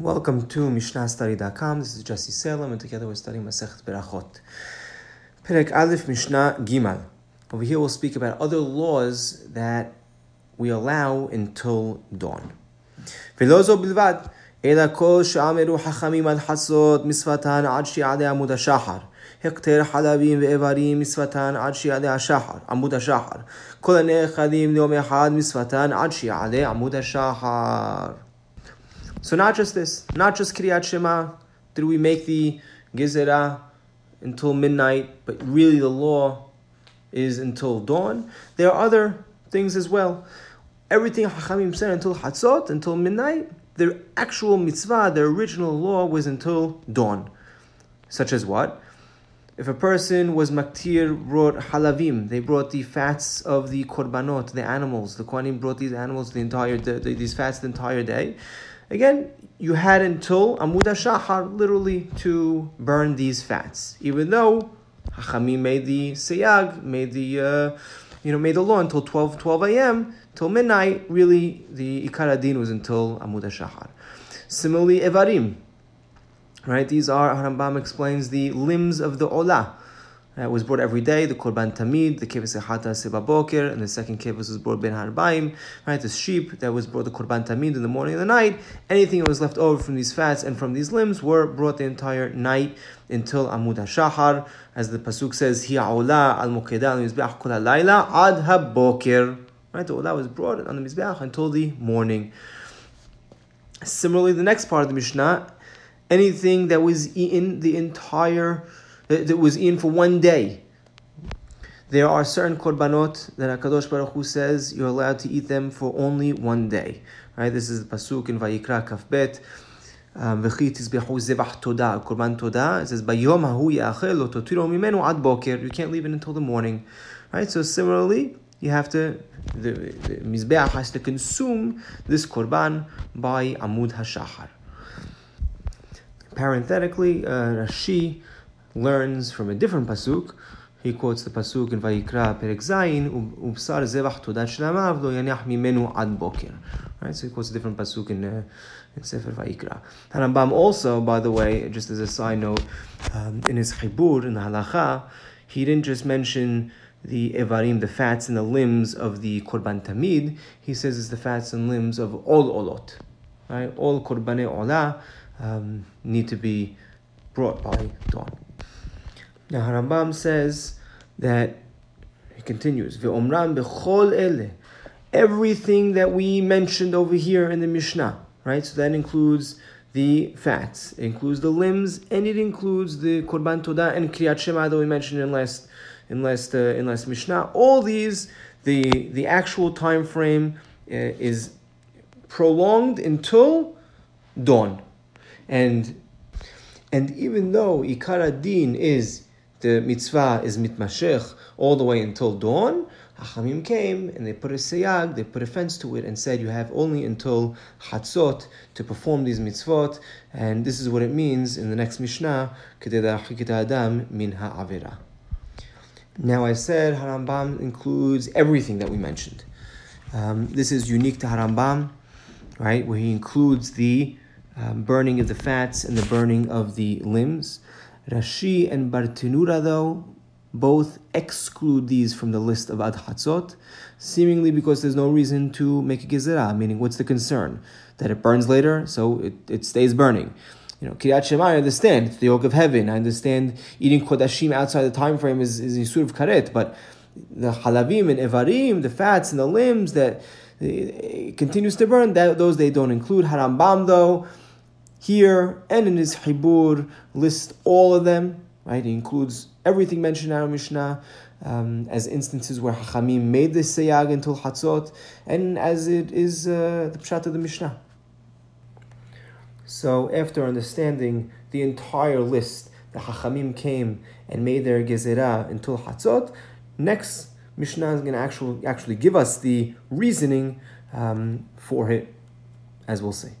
Welcome to MishnahStudy.com. This is Jesse Salem, and together we're studying Masechet Berachot. Perek Aleph Mishnah Gimal. Over here we'll speak about other laws that we allow until dawn. ולא bilvad, ela kol she'ameru hachamim ad hasot misvatan ad שיעלה עמוד השחר. הקטר חלבים ואיברים משפתן עד שיעלה השחר, עמוד השחר. כל הנאכלים ליום אחד משפתן עד שיעלה עמוד השחר. So not just this, not just Kriyat Shema, did we make the Gezerah until midnight, but really the law is until dawn. There are other things as well. Everything Hachamim said until Hatzot, until midnight, their actual mitzvah, their original law was until dawn. Such as what? If a person was maktir, brought halavim, they brought the fats of the korbanot, the animals. The Kohanim brought these animals the entire, the, the, these fats the entire day. Again, you had until Amud Shahar literally to burn these fats, even though Hachamim made the seyag, made the uh, you know made the law until 12, 12 a.m. till midnight. Really, the Ikar Adin was until Amud Shahar. Similarly, Evarim, right? These are Harambam explains the limbs of the Olah uh, was brought every day. The korban tamid, the keves echata sebaboker, and the second keves was brought ben harbaim. Right, the sheep that was brought the korban tamid in the morning and the night. Anything that was left over from these fats and from these limbs were brought the entire night until amud hashahar, as the pasuk says, hi aula al mukeda mizbeach kol halayla ad haboker. Right, the olah was brought on the mizbeach until the morning. Similarly, the next part of the Mishnah, anything that was eaten the entire that was in for one day. There are certain korbanot that Hakadosh Baruch Hu says you're allowed to eat them for only one day. Right? This is the pasuk in Vayikra Kafbet. V'chi tizbechu zebach toda, korban toda. It says, "Bayom hahu ya'achel lo totiro mimenu ad boker." You can't leave it until the morning. Right? So similarly, you have to the, the mizbeach has to consume this korban by amud hashachar. Parenthetically, uh, Rashi learns from a different pasuk. He quotes the pasuk in Vayikra Perek Zayin, Ubsar Zevach Todat Shlamav Lo Yanach Mimenu Ad Boker. Right, so he quotes a different pasuk in, uh, in Sefer Vayikra. Harambam also, by the way, just as a side note, um, in his Chibur, in the Halacha, he didn't just mention the evarim, the fats and the limbs of the korban tamid. He says it's the fats and limbs of all olot. Right, all korbane olah um, need to be brought by dawn. Now Harambam says that he continues, everything that we mentioned over here in the Mishnah, right? So that includes the fats, it includes the limbs, and it includes the korban todah and kriyat shema that we mentioned in last in last uh, in last Mishnah. All these, the the actual time frame uh, is prolonged until dawn, and and even though ikar din is the mitzvah is mitmashech all the way until dawn, Hachamim came and they put a seyag, they put a fence to it and said you have only until Hatzot to perform these mitzvot, and this is what it means in the next Mishnah, adam min ha'avira. Now I said Harambam includes everything that we mentioned. Um, this is unique to Harambam, right, where he includes the um, burning of the fats and the burning of the limbs. Rashi and Bartenura, though, both exclude these from the list of Ad Hatzot, seemingly because there's no reason to make a gezerah, meaning what's the concern? That it burns later, so it, it stays burning. You know, Kiryat Shema, I understand, it's the yoke of heaven. I understand eating Kodashim outside the time frame is, is Issur of Karet, but the halavim and evarim, the fats and the limbs that it continues to burn, that, those they don't include. Harambam, though, here and in his Hibur lists all of them. Right, he includes everything mentioned in our Mishnah um, as instances where Hachamim made the seyag until Hatzot, and as it is uh, the pshat of the Mishnah. So, after understanding the entire list, the Hachamim came and made their gezerah until Hatzot. Next Mishnah is going to actually actually give us the reasoning um, for it, as we'll see.